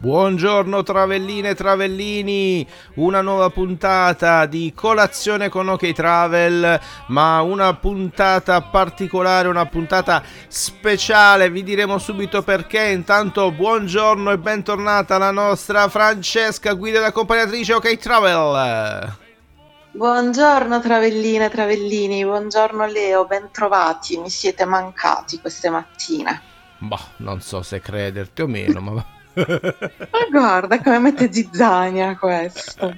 Buongiorno travelline e travellini, una nuova puntata di colazione con OK Travel, ma una puntata particolare, una puntata speciale, vi diremo subito perché. Intanto buongiorno e bentornata la nostra Francesca, guida ed accompagnatrice OK Travel. Buongiorno Travelline e Travellini, buongiorno Leo, bentrovati, mi siete mancati queste mattine. Boh, non so se crederti o meno, ma... Ma guarda come mette zizzania questo.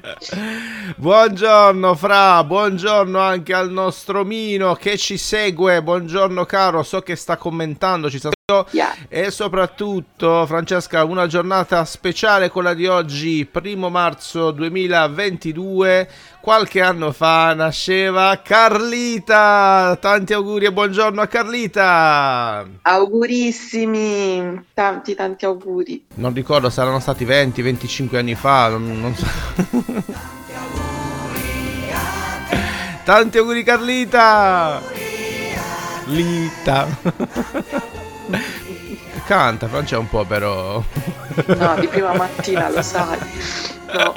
Buongiorno Fra, buongiorno anche al nostro Mino che ci segue, buongiorno caro, so che sta commentando, ci sta Yeah. e soprattutto Francesca una giornata speciale quella di oggi, primo marzo 2022, qualche anno fa nasceva Carlita, tanti auguri e buongiorno a Carlita. Augurissimi, tanti tanti auguri. Non ricordo, saranno stati 20-25 anni fa, non, non so. Tanti auguri Carlita! Lita. Canta, Francia un po' però. No, di prima mattina lo sai. No.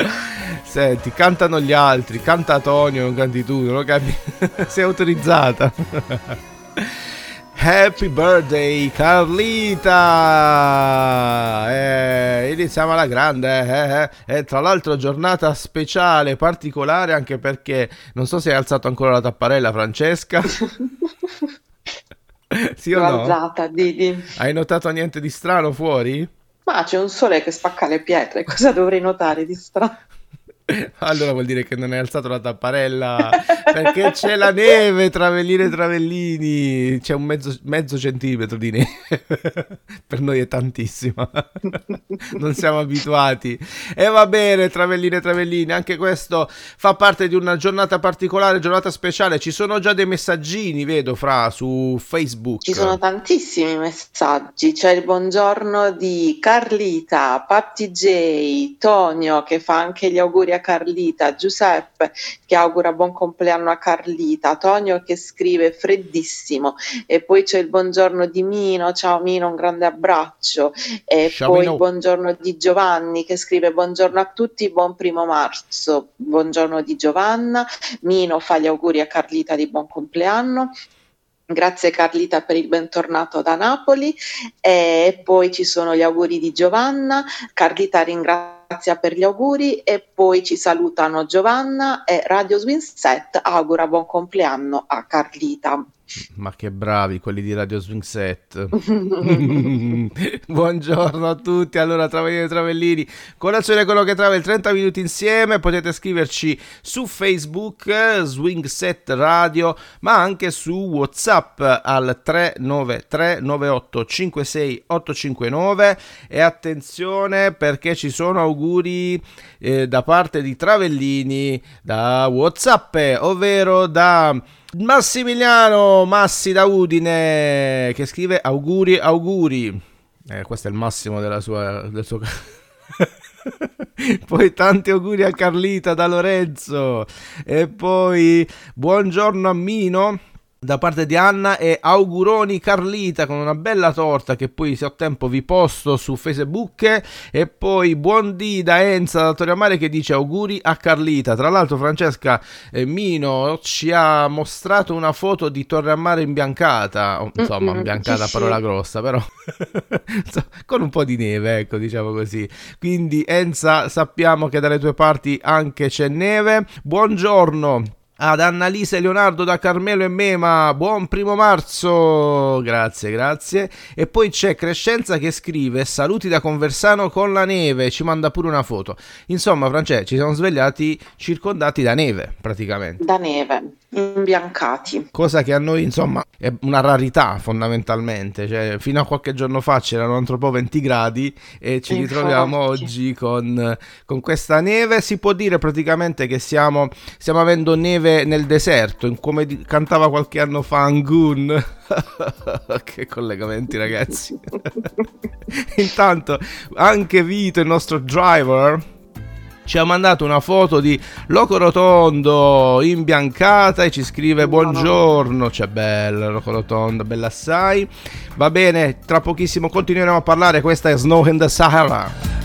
Senti, cantano gli altri, canta Tonio, non canti tu, non lo capi? Sei autorizzata. Happy birthday Carlita! Eh, iniziamo alla grande. eh, eh. E tra l'altro giornata speciale, particolare anche perché non so se hai alzato ancora la tapparella Francesca. sì o no? alzata, Didi. Hai notato niente di strano fuori? Ma c'è un sole che spacca le pietre, cosa dovrei notare di strano? Allora vuol dire che non hai alzato la tapparella perché c'è la neve, travelline travellini. C'è un mezzo, mezzo centimetro di neve. per noi è tantissima. non siamo abituati. E va bene, travelline travellini. Anche questo fa parte di una giornata particolare, giornata speciale. Ci sono già dei messaggini, vedo, fra su Facebook. Ci sono tantissimi messaggi, c'è il buongiorno di Carlita, Patti J, Tonio che fa anche gli auguri a Carlita, Giuseppe che augura buon compleanno a Carlita, Tonio che scrive freddissimo e poi c'è il buongiorno di Mino, ciao Mino, un grande abbraccio e Ciao, poi Mino. il buongiorno di Giovanni che scrive buongiorno a tutti, buon primo marzo, buongiorno di Giovanna, Mino fa gli auguri a Carlita di buon compleanno. Grazie Carlita per il bentornato da Napoli e poi ci sono gli auguri di Giovanna, Carlita ringrazia per gli auguri e poi ci salutano Giovanna e Radio Swinset augura buon compleanno a Carlita. Ma che bravi quelli di Radio Swing Set. Buongiorno a tutti, allora Travellini e Travellini, colazione con che Travel 30 minuti insieme, potete scriverci su Facebook, Swing Set Radio, ma anche su Whatsapp al 393 98 56 859 e attenzione perché ci sono auguri eh, da parte di Travellini da Whatsapp, ovvero da Massimiliano Massi da Udine che scrive auguri auguri. Eh, questo è il massimo della sua, del suo... poi tanti auguri a Carlita da Lorenzo. E poi buongiorno a Mino. Da parte di Anna e auguroni Carlita con una bella torta che poi se ho tempo vi posto su Facebook. E poi buon dì da Enza da Torre Mare che dice auguri a Carlita. Tra l'altro Francesca eh, Mino ci ha mostrato una foto di Torre a Mare imbiancata. Oh, insomma Mm-mm, imbiancata sì, parola grossa però con un po' di neve ecco diciamo così. Quindi Enza sappiamo che dalle tue parti anche c'è neve. Buongiorno ad Annalisa e Leonardo da Carmelo e Mema, buon primo marzo, grazie, grazie. E poi c'è Crescenza che scrive saluti da Conversano con la neve, ci manda pure una foto. Insomma, Francesco, ci siamo svegliati circondati da neve, praticamente. Da neve, imbiancati. Cosa che a noi, insomma, è una rarità fondamentalmente. Cioè, fino a qualche giorno fa c'erano un po' 20 gradi e ci Infatti. ritroviamo oggi con, con questa neve. Si può dire praticamente che stiamo, stiamo avendo neve nel deserto, in- come di- cantava qualche anno fa Angun. che collegamenti, ragazzi. Intanto, anche Vito, il nostro driver ci ha mandato una foto di Loco Rotondo imbiancata e ci scrive buongiorno, c'è bella Loco Rotondo, bella assai. Va bene, tra pochissimo continueremo a parlare, questa è Snow in the Sahara.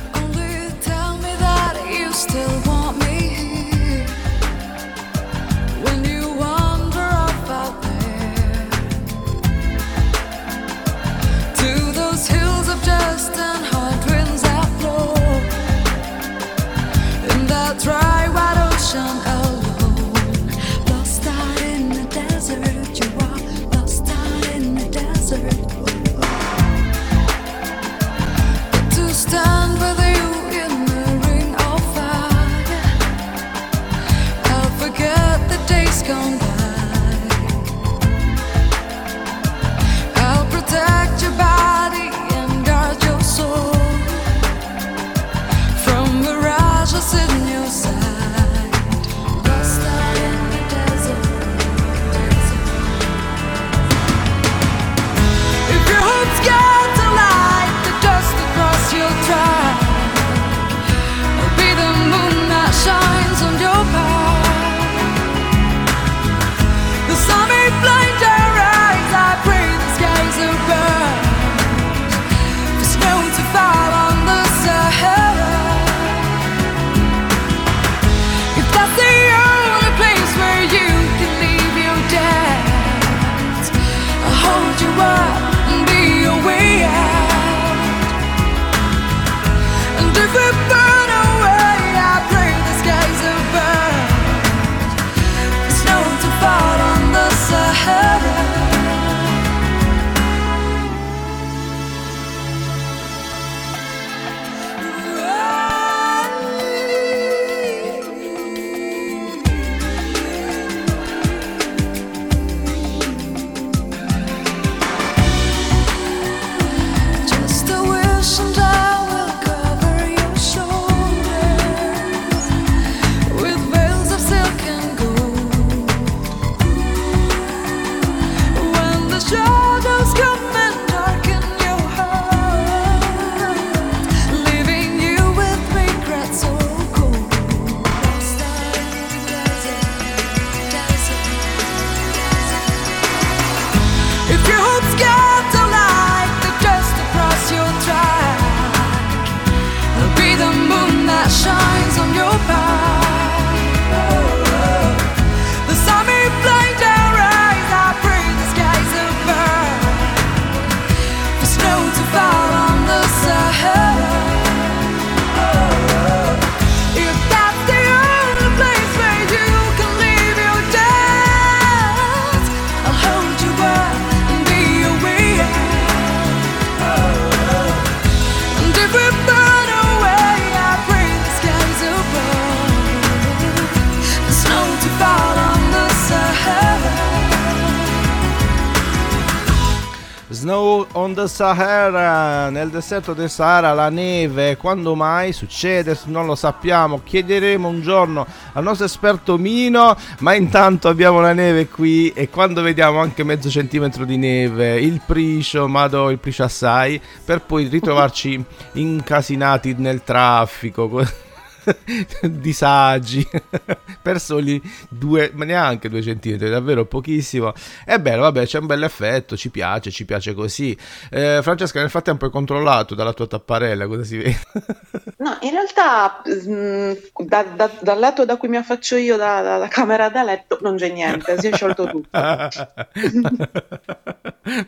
Sahara, nel deserto del Sahara la neve, quando mai succede? Non lo sappiamo, chiederemo un giorno al nostro esperto Mino, ma intanto abbiamo la neve qui e quando vediamo anche mezzo centimetro di neve, il priscio, mado il priscio assai, per poi ritrovarci incasinati nel traffico. disagi per soli due, ma neanche due centimetri, davvero pochissimo. È bello, vabbè, c'è un bel effetto, ci piace, ci piace così. Eh, Francesca, nel frattempo hai controllato dalla tua tapparella cosa si vede? No, in realtà mm, da- da- dal lato da cui mi affaccio io da- dalla camera da letto non c'è niente, si è sciolto tutto.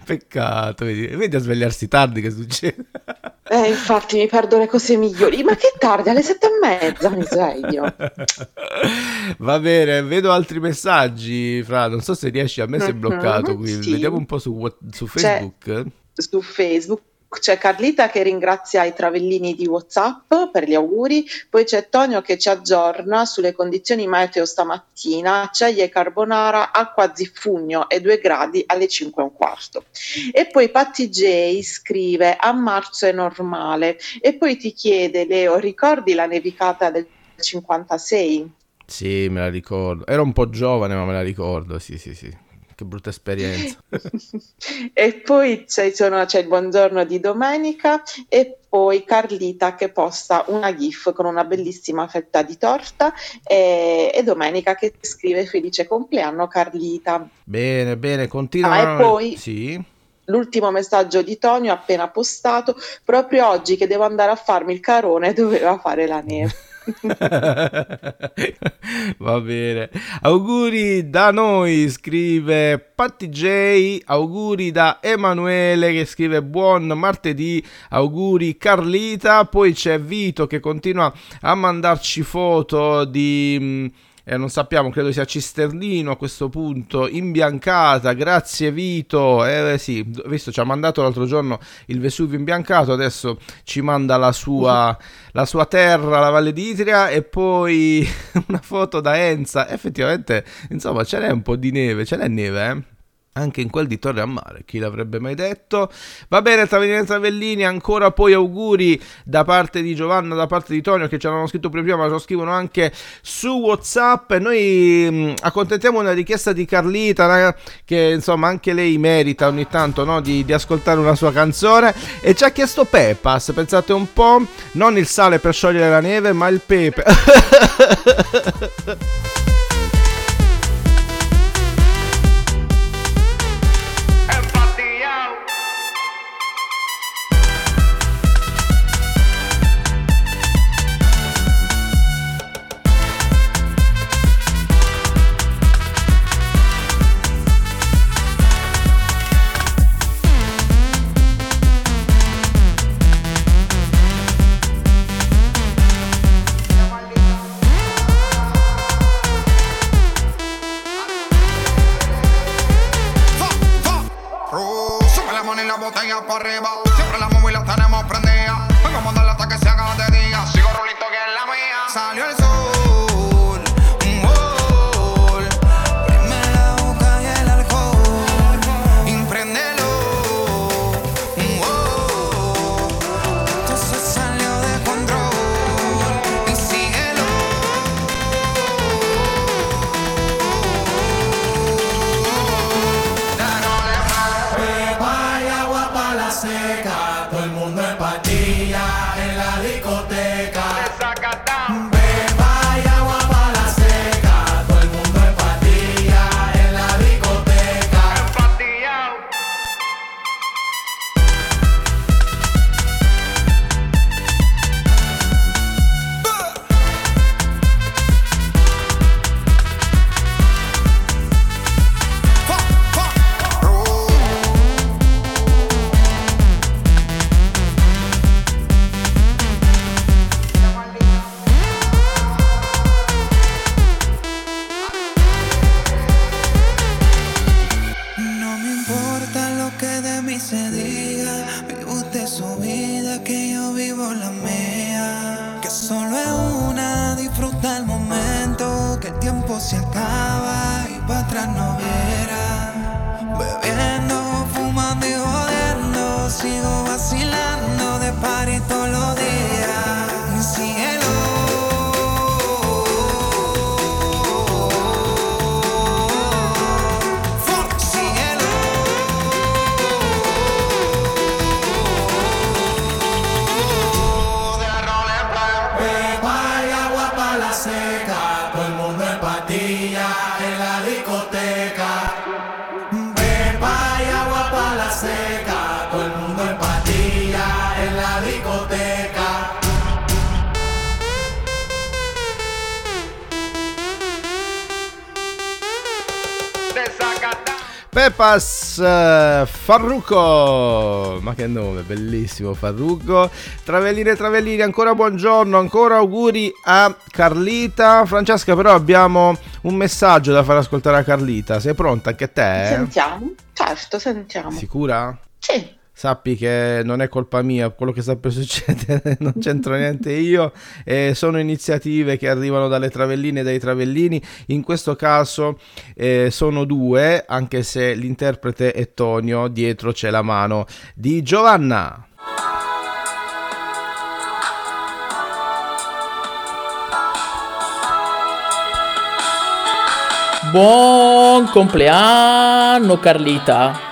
Peccato, vedi, vedi a svegliarsi tardi che succede. Eh, infatti mi perdo le cose migliori. Ma che tardi, alle sette e mezza mi sveglio. Va bene, vedo altri messaggi, Fra, non so se riesci, a me sei Mhm, bloccato qui, sì. vediamo un po' su, su Facebook. Su Facebook c'è Carlita che ringrazia i travellini di WhatsApp per gli auguri, poi c'è Tonio che ci aggiorna sulle condizioni meteo stamattina, acciaia e carbonara, acqua Ziffugno e 2 gradi alle 5 e un quarto. E poi Patti J scrive a marzo è normale e poi ti chiede Leo, ricordi la nevicata del 56? Sì, me la ricordo. Ero un po' giovane, ma me la ricordo, sì, sì, sì. Che brutta esperienza. E poi c'è, sono- c'è il buongiorno di domenica e poi Carlita che posta una GIF con una bellissima fetta di torta e, e domenica che scrive felice compleanno Carlita. Bene, bene, continua. Ah, e poi- Sì. L'ultimo messaggio di Tonio appena postato, proprio oggi che devo andare a farmi il carone doveva fare la neve. Va bene. Auguri da noi, scrive Patti J. Auguri da Emanuele che scrive buon martedì. Auguri Carlita. Poi c'è Vito che continua a mandarci foto di... eh, non sappiamo, credo sia Cisternino a questo punto, imbiancata, grazie Vito, eh sì, visto ci ha mandato l'altro giorno il Vesuvio imbiancato, adesso ci manda la sua, la sua terra, la Valle d'Itria e poi una foto da Enza, effettivamente, insomma, ce n'è un po' di neve, ce n'è neve, eh? Anche in quel di Torre a Mare, chi l'avrebbe mai detto? Va bene, Travellini e Travellini, ancora poi auguri da parte di Giovanna, da parte di Tonio che ci hanno scritto prima, ma ce lo scrivono anche su Whatsapp. Noi accontentiamo una richiesta di Carlita, che insomma anche lei merita ogni tanto no, di, di ascoltare una sua canzone. E ci ha chiesto Pepas, pensate un po', non il sale per sciogliere la neve, ma il pepe. y la botella para arriba. Siempre la móvil la tenemos prendida. Vengo a mandarla hasta que se haga de día. Sigo rulito que es la mía. Salió el Pepas eh, Farruco, ma che nome, bellissimo Farruco. Travelline e Travellini, ancora buongiorno, ancora auguri a Carlita. Francesca, però abbiamo un messaggio da far ascoltare a Carlita. Sei pronta anche te? Sentiamo? Certo, sentiamo. Sicura? Sì. Sappi che non è colpa mia, quello che sta per succedere non c'entro niente io, eh, sono iniziative che arrivano dalle travelline e dai travellini, in questo caso eh, sono due, anche se l'interprete è Tonio, dietro c'è la mano di Giovanna. Buon compleanno Carlita.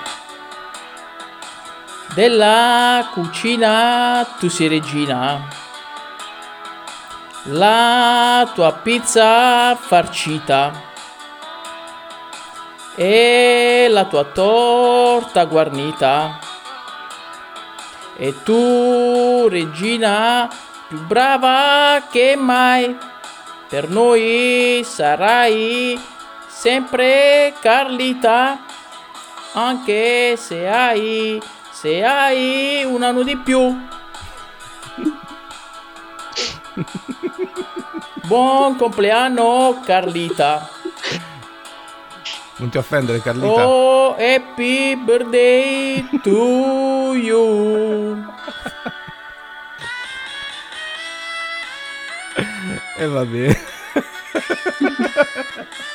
Della cucina tu sei regina. La tua pizza farcita. E la tua torta guarnita. E tu, regina, più brava che mai. Per noi sarai sempre Carlita, anche se hai, se hai un anno di più. Buon compleanno Carlita. Non ti offendere Carlita. Oh, happy birthday to you. E va bene.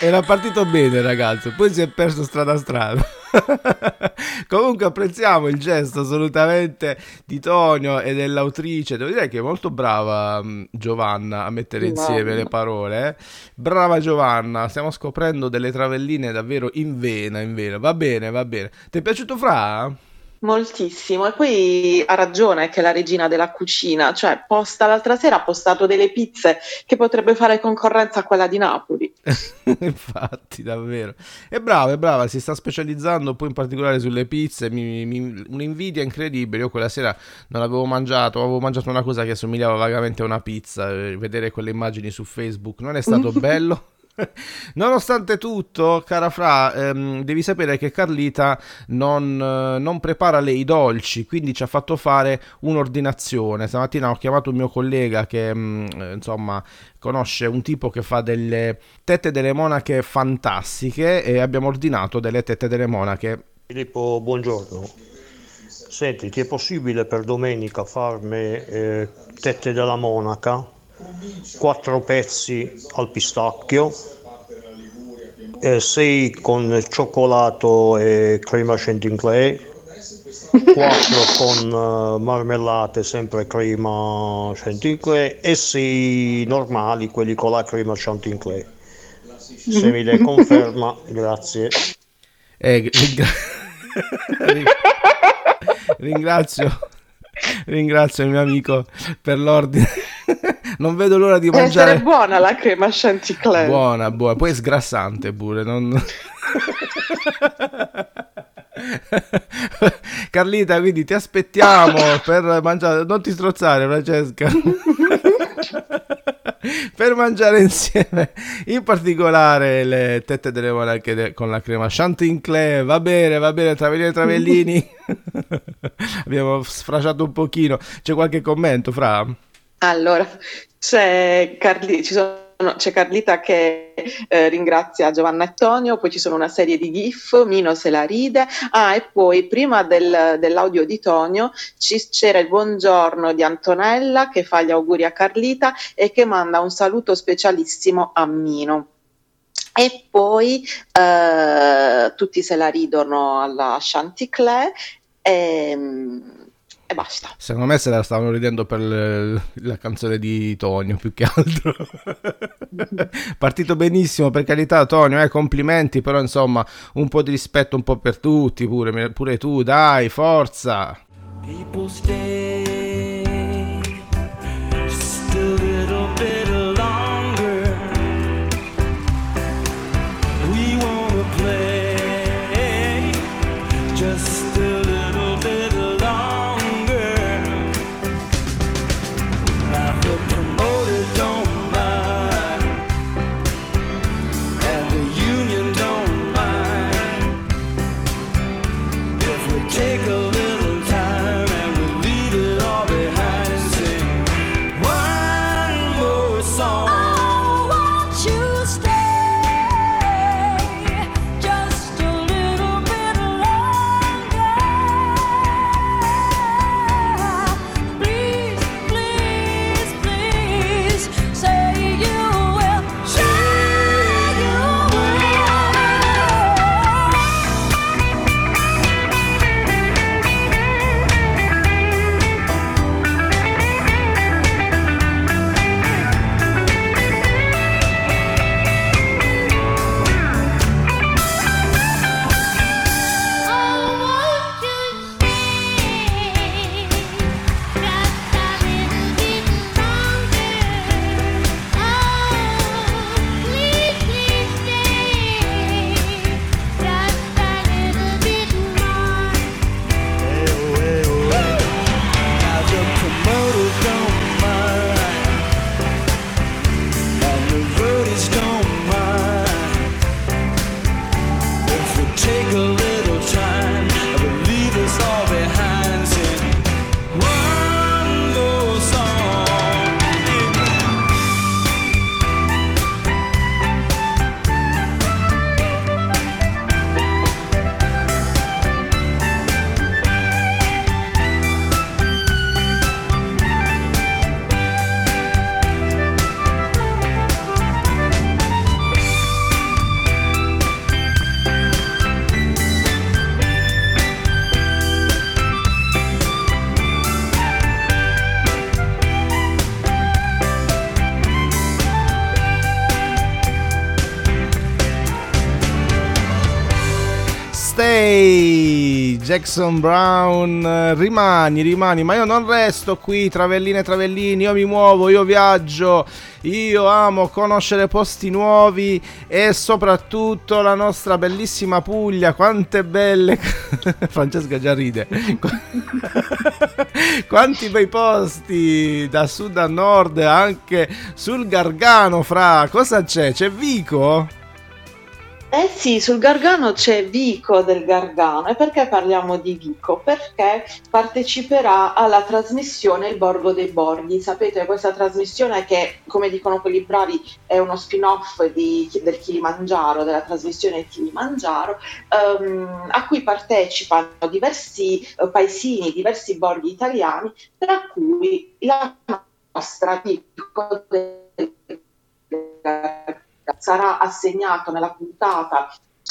Era partito bene ragazzo, poi si è perso strada strada. Comunque apprezziamo il gesto assolutamente di Tonio e dell'autrice. Devo dire che è molto brava mh, Giovanna a mettere insieme le parole. eh. Brava Giovanna, stiamo scoprendo delle travelline davvero in vena, in vena. Va bene, va bene. Ti è piaciuto Fra? Moltissimo, e poi ha ragione che è la regina della cucina, cioè posta l'altra sera ha postato delle pizze che potrebbe fare concorrenza a quella di Napoli. Infatti, davvero. È brava, è brava, si sta specializzando poi in particolare sulle pizze, mi, mi- un'invidia incredibile. Io quella sera non avevo mangiato, avevo mangiato una cosa che somigliava vagamente a una pizza, eh, vedere quelle immagini su Facebook non è stato bello. Nonostante tutto, cara Fra, ehm, devi sapere che Carlita non, eh, non prepara lei i dolci, quindi ci ha fatto fare un'ordinazione. Stamattina ho chiamato un mio collega che mm, eh, insomma conosce un tipo che fa delle tette delle monache fantastiche e abbiamo ordinato delle tette delle monache. Filippo, buongiorno. Senti, ti è possibile per domenica farmi eh, tette della monaca, quattro pezzi al pistacchio, eh, sei con cioccolato e crema chantilly, quattro con eh, marmellate sempre crema chantilly e sei normali, quelli con la crema chantilly. Se mi le conferma, grazie. Eh, ringra- ring- ringrazio, ringrazio il mio amico per l'ordine. Non vedo l'ora di Deve essere mangiare. buona la crema chanticleer. Buona, buona, poi è sgrassante pure. Non... Carlita, quindi ti aspettiamo per mangiare. Non ti strozzare, Francesca. per mangiare insieme, in particolare le tette delle monache de- con la crema Chantinclé. Va bene, va bene, Travellini e Travellini. Abbiamo sfrasciato un pochino. C'è qualche commento, Fra? Allora, c'è, Carli- sono- c'è Carlita che eh, ringrazia Giovanna e Tonio, poi ci sono una serie di GIF, Mino se la ride. Ah, e poi prima del- dell'audio di Tonio ci- c'era il buongiorno di Antonella che fa gli auguri a Carlita e che manda un saluto specialissimo a Mino. E poi eh, tutti se la ridono alla Chanticleer e, e basta. Secondo me se la stavano ridendo per le- la canzone di Tonio più che altro. Partito benissimo, per carità, Tonio, eh, complimenti, però insomma un po' di rispetto un po' per tutti, pure, pure tu, dai, forza. People stay Jackson Brown, eh, rimani, rimani, ma io non resto qui, travelline travellini, io mi muovo, io viaggio, io amo conoscere posti nuovi e soprattutto la nostra bellissima Puglia, quante belle... Francesca già ride. Quanti bei posti da sud a nord, anche sul Gargano, fra. Cosa c'è? C'è Vico? Eh sì, sul Gargano c'è Vico del Gargano. E perché parliamo di Vico? Perché parteciperà alla trasmissione Il Borgo dei Borghi. Sapete, questa trasmissione che, come dicono quelli bravi, è uno spin-off di- del Kilimangiaro, della trasmissione Kilimangiaro, ehm, a cui partecipano diversi eh, paesini, diversi borghi italiani, tra cui la nostra Vico del sarà assegnato nella puntata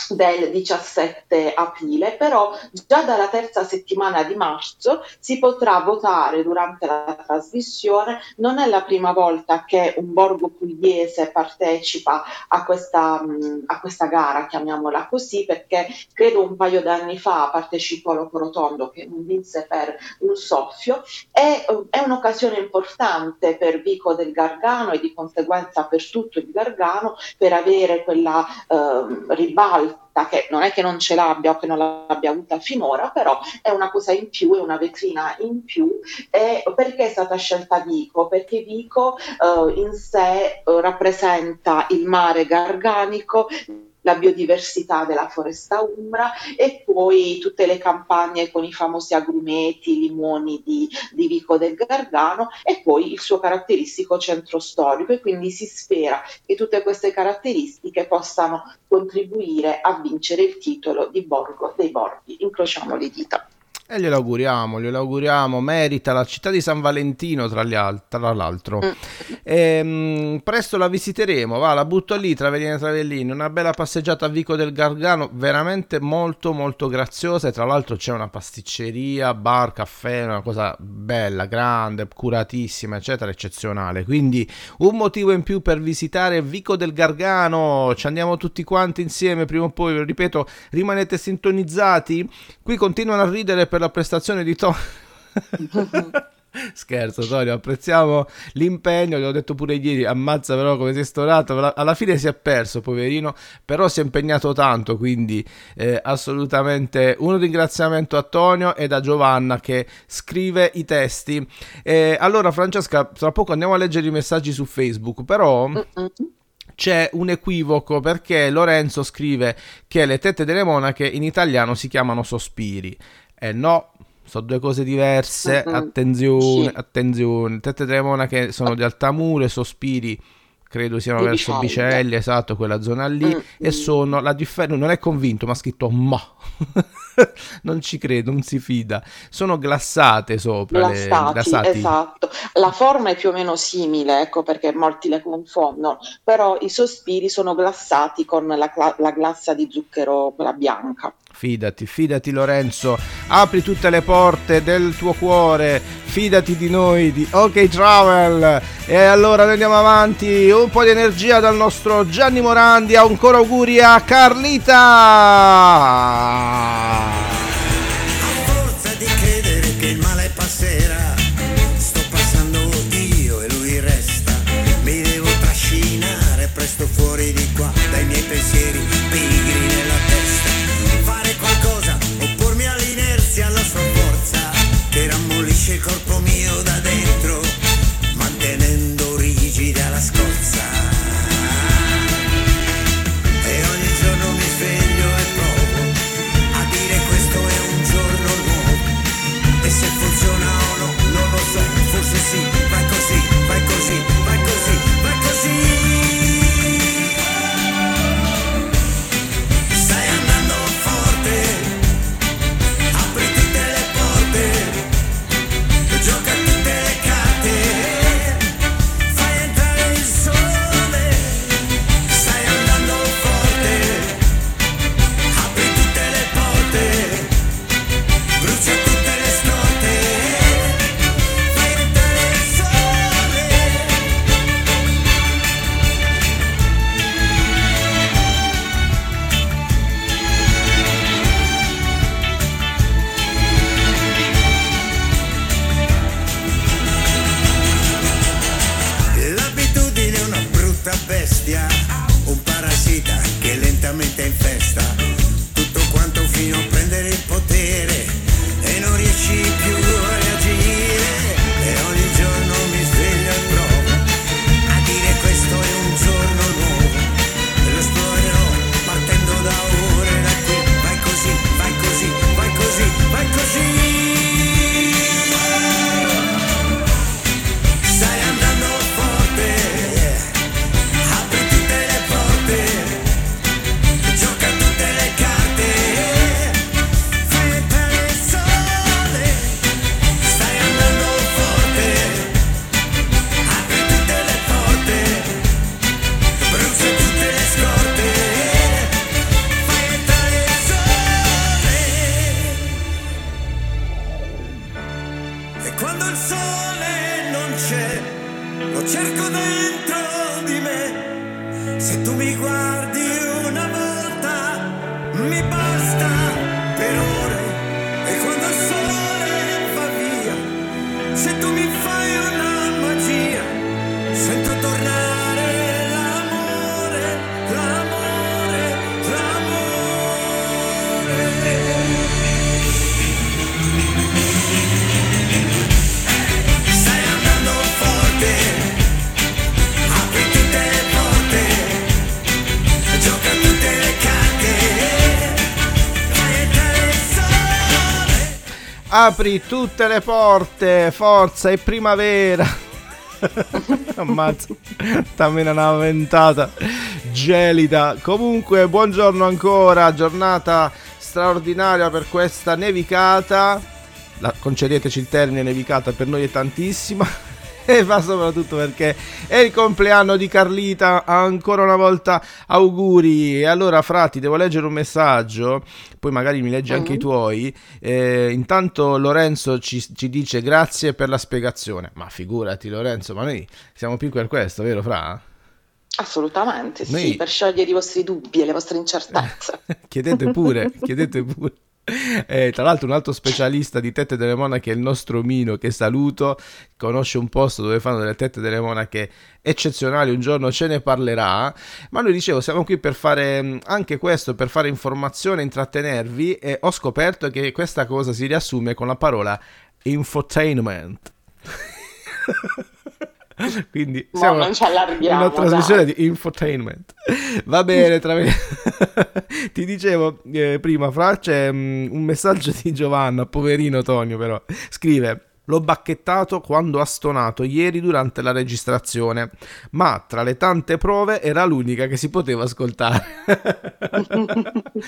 del 17 aprile, però già dalla terza settimana di marzo si potrà votare durante la trasmissione. Non è la prima volta che un borgo pugliese partecipa a questa, mh, a questa gara, chiamiamola così, perché credo un paio d'anni fa partecipò Locorotondo che non vinse per un soffio. È, è un'occasione importante per Vico del Gargano e di conseguenza per tutto il Gargano per avere quella ehm, ribalta che non è che non ce l'abbia o che non l'abbia avuta finora, però è una cosa in più, è una vetrina in più. E perché è stata scelta Vico? Perché Vico eh, in sé eh, rappresenta il mare garganico, la biodiversità della foresta umbra e poi tutte le campagne con i famosi agrumeti, limoni di, di Vico del Gargano e poi il suo caratteristico centro storico e quindi si spera che tutte queste caratteristiche possano contribuire a vincere il titolo di Borgo dei Borghi. Incrociamo le dita. E glielo auguriamo, glielo auguriamo, merita la città di San Valentino tra, al- tra l'altro. Ehm, presto la visiteremo, va, la butto lì, Travellini e Travellini, una bella passeggiata a Vico del Gargano, veramente molto molto graziosa e tra l'altro c'è una pasticceria, bar, caffè, una cosa bella, grande, curatissima, eccetera, eccezionale. Quindi un motivo in più per visitare Vico del Gargano, ci andiamo tutti quanti insieme prima o poi, ripeto, rimanete sintonizzati. Qui continuano a ridere per la prestazione di Tom. Scherzo, Torio, apprezziamo l'impegno, l'ho detto pure ieri, ammazza però come si è storato, alla- alla fine si è perso, poverino, però si è impegnato tanto, quindi eh, assolutamente un ringraziamento a Tonio e a Giovanna che scrive i testi. Eh, allora Francesca, tra poco andiamo a leggere i messaggi su Facebook, però c'è un equivoco perché Lorenzo scrive che le tette delle monache in italiano si chiamano sospiri. E no, sono due cose diverse. Mm-mm. Attenzione, Sì. attenzione. Tette delle monache sono di Altamura, sospiri credo siano Di verso Biceglie. Biceglie, esatto, quella zona lì. Mm, E sono la differenza, non è convinto, ma ha scritto ma. non ci credo, non si fida. Sono glassate sopra le Glassati, glassati. esatto. La forma è più o meno simile, ecco perché molti le confondono, però i sospiri sono glassati con la, cla- la glassa di zucchero, bianca. Fidati, fidati Lorenzo, apri tutte le porte del tuo cuore, fidati di noi, di OK Travel. E allora noi andiamo avanti, un po' di energia dal nostro Gianni Morandi, ancora auguri a Carlita. Di credere che il male passerà. Sto passando io e lui resta. Mi devo trascinare presto fuori di qua se tu mi fai Apri tutte le porte, forza, è primavera. Ammazza, stammi una ventata gelida. Comunque, buongiorno ancora, giornata straordinaria per questa nevicata. La- concedeteci il termine nevicata, per noi è tantissima. E ma soprattutto perché è il compleanno di Carlita. Ancora una volta auguri. E allora, Frati, devo leggere un messaggio. Poi magari mi leggi anche i tuoi. Eh, intanto Lorenzo ci, ci dice grazie per la spiegazione. Ma figurati, Lorenzo, ma noi siamo qui per questo, vero, Fra? Assolutamente, Noi- sì, per sciogliere i vostri dubbi e le vostre incertezze. chiedete pure, chiedete pure. Eh, tra l'altro un altro specialista di tette delle monache è il nostro Mino che saluto, conosce un posto dove fanno delle tette delle monache eccezionali, un giorno ce ne parlerà, ma noi dicevo siamo qui per fare mh, anche questo, per fare informazione, intrattenervi e ho scoperto che questa cosa si riassume con la parola infotainment. Quindi Ma siamo non ci allarghiamo, una trasmissione dai. di infotainment. Va bene, tra- ti dicevo eh, prima, Fra, c'è mm, un messaggio di Giovanna, poverino Tonio però, scrive... L'ho bacchettato quando ha stonato ieri durante la registrazione, ma tra le tante prove era l'unica che si poteva ascoltare.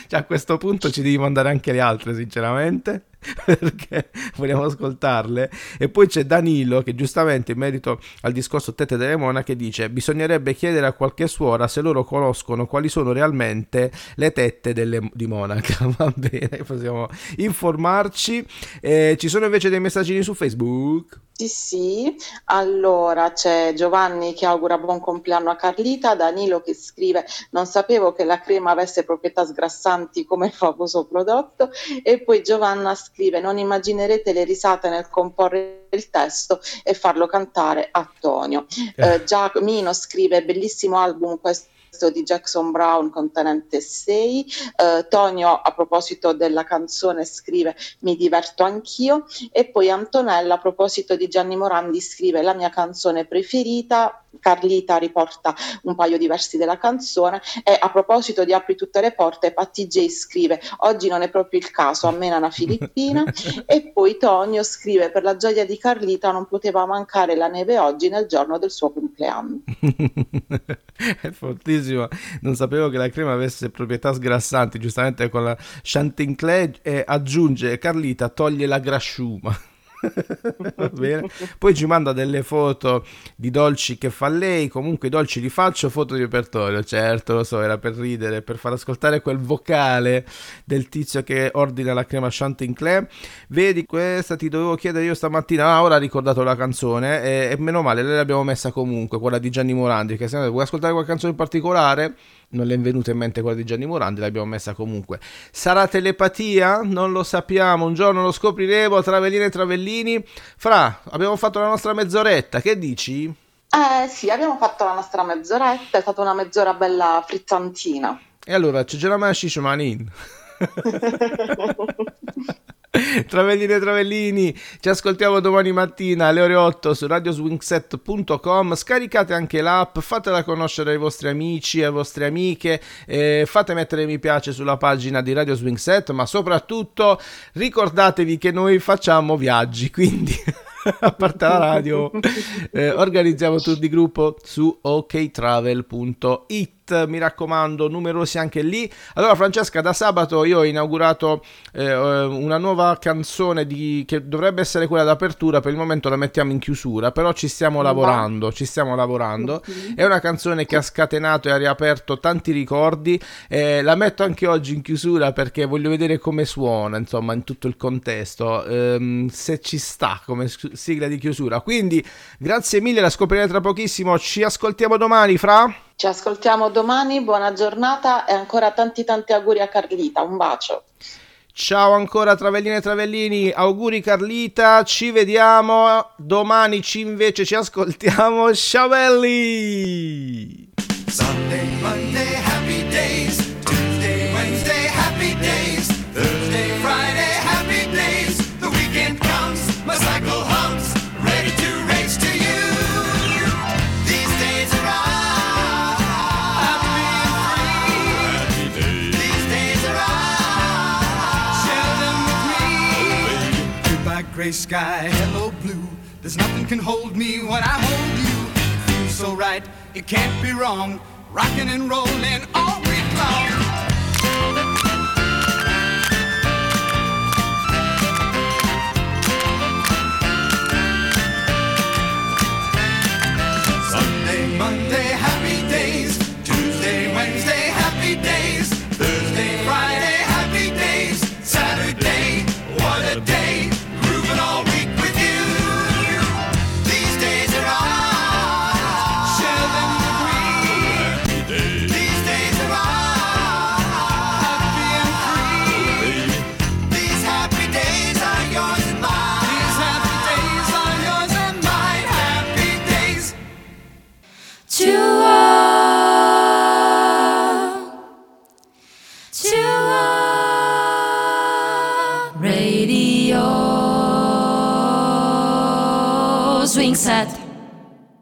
cioè, a questo punto ci devi mandare anche le altre, sinceramente, perché vogliamo ascoltarle. E poi c'è Danilo che giustamente in merito al discorso tette delle monache dice bisognerebbe chiedere a qualche suora se loro conoscono quali sono realmente le tette delle, di monaca. Va bene, possiamo informarci. Eh, ci sono invece dei messaggini su Facebook. Sì, sì. Allora c'è Giovanni che augura buon compleanno a Carlita, Danilo che scrive non sapevo che la crema avesse proprietà sgrassanti come famoso prodotto e poi Giovanna scrive non immaginerete le risate nel comporre il testo e farlo cantare a Tonio. Eh, Giacomino scrive bellissimo album questo di Jackson Brown contenente 6. Eh, Tonio a proposito della canzone scrive mi diverto anch'io e poi Antonella a proposito di Gianni Morandi scrive la mia canzone preferita. Carlita riporta un paio di versi della canzone e a proposito di Apri tutte le porte Patti J scrive oggi non è proprio il caso, a mena una filippina e poi Tonio scrive per la gioia di Carlita non poteva mancare la neve oggi nel giorno del suo compleanno. È fortissimo. Non sapevo che la crema avesse proprietà sgrassanti, giustamente con la Chantinclay e aggiunge Carlita toglie la grasciuma. Poi ci manda delle foto di dolci che fa lei. Comunque, i dolci li faccio. Foto di repertorio, certo, lo so, era per ridere, per far ascoltare quel vocale del tizio che ordina la crema Chantinclay. Vedi, questa ti dovevo chiedere io stamattina. Ah, ora ho ricordato la canzone. E, e meno male, lei l'abbiamo messa comunque, quella di Gianni Morandi. Che se vuoi ascoltare qualche canzone in particolare, non le è venuta in mente quella di Gianni Morandi, l'abbiamo messa comunque. Sarà telepatia? Non lo sappiamo, un giorno lo scopriremo. Travelline e Travellini. Fra, abbiamo fatto la nostra mezz'oretta, che dici? Eh sì, abbiamo fatto la nostra mezz'oretta, è stata una mezz'ora bella frizzantina. E allora, c'è già la Travellini e Travellini, ci ascoltiamo domani mattina alle ore 8 su radioswingset.com. Scaricate anche l'app, fatela conoscere ai vostri amici, alle vostre amiche, eh, fate mettere mi piace sulla pagina di Radio Swingset, ma soprattutto ricordatevi che noi facciamo viaggi, quindi a parte la radio eh, organizziamo tour di gruppo su oktravel.it hit, mi raccomando, numerosi anche lì. Allora Francesca, da sabato io ho inaugurato eh, una nuova canzone di, che dovrebbe essere quella d'apertura, per il momento la mettiamo in chiusura, però ci stiamo lavorando, ci stiamo lavorando. È una canzone che ha scatenato e ha riaperto tanti ricordi, eh, la metto anche oggi in chiusura perché voglio vedere come suona, insomma, in tutto il contesto, ehm, se ci sta come sigla di chiusura. Quindi grazie mille, la scoprirete tra pochissimo, ci ascoltiamo domani, Fra? Ci ascoltiamo domani, buona giornata e ancora tanti tanti auguri a Carlita, un bacio. Ciao ancora Travelline e Travellini, auguri Carlita, ci vediamo domani, ci invece ci ascoltiamo, ciao belli! Sunday, Monday, happy days. Tuesday, Wednesday, happy days. Thursday, gray sky, hello, blue. There's nothing can hold me when I hold you. Feels so right, it can't be wrong. Rocking and rolling all week long.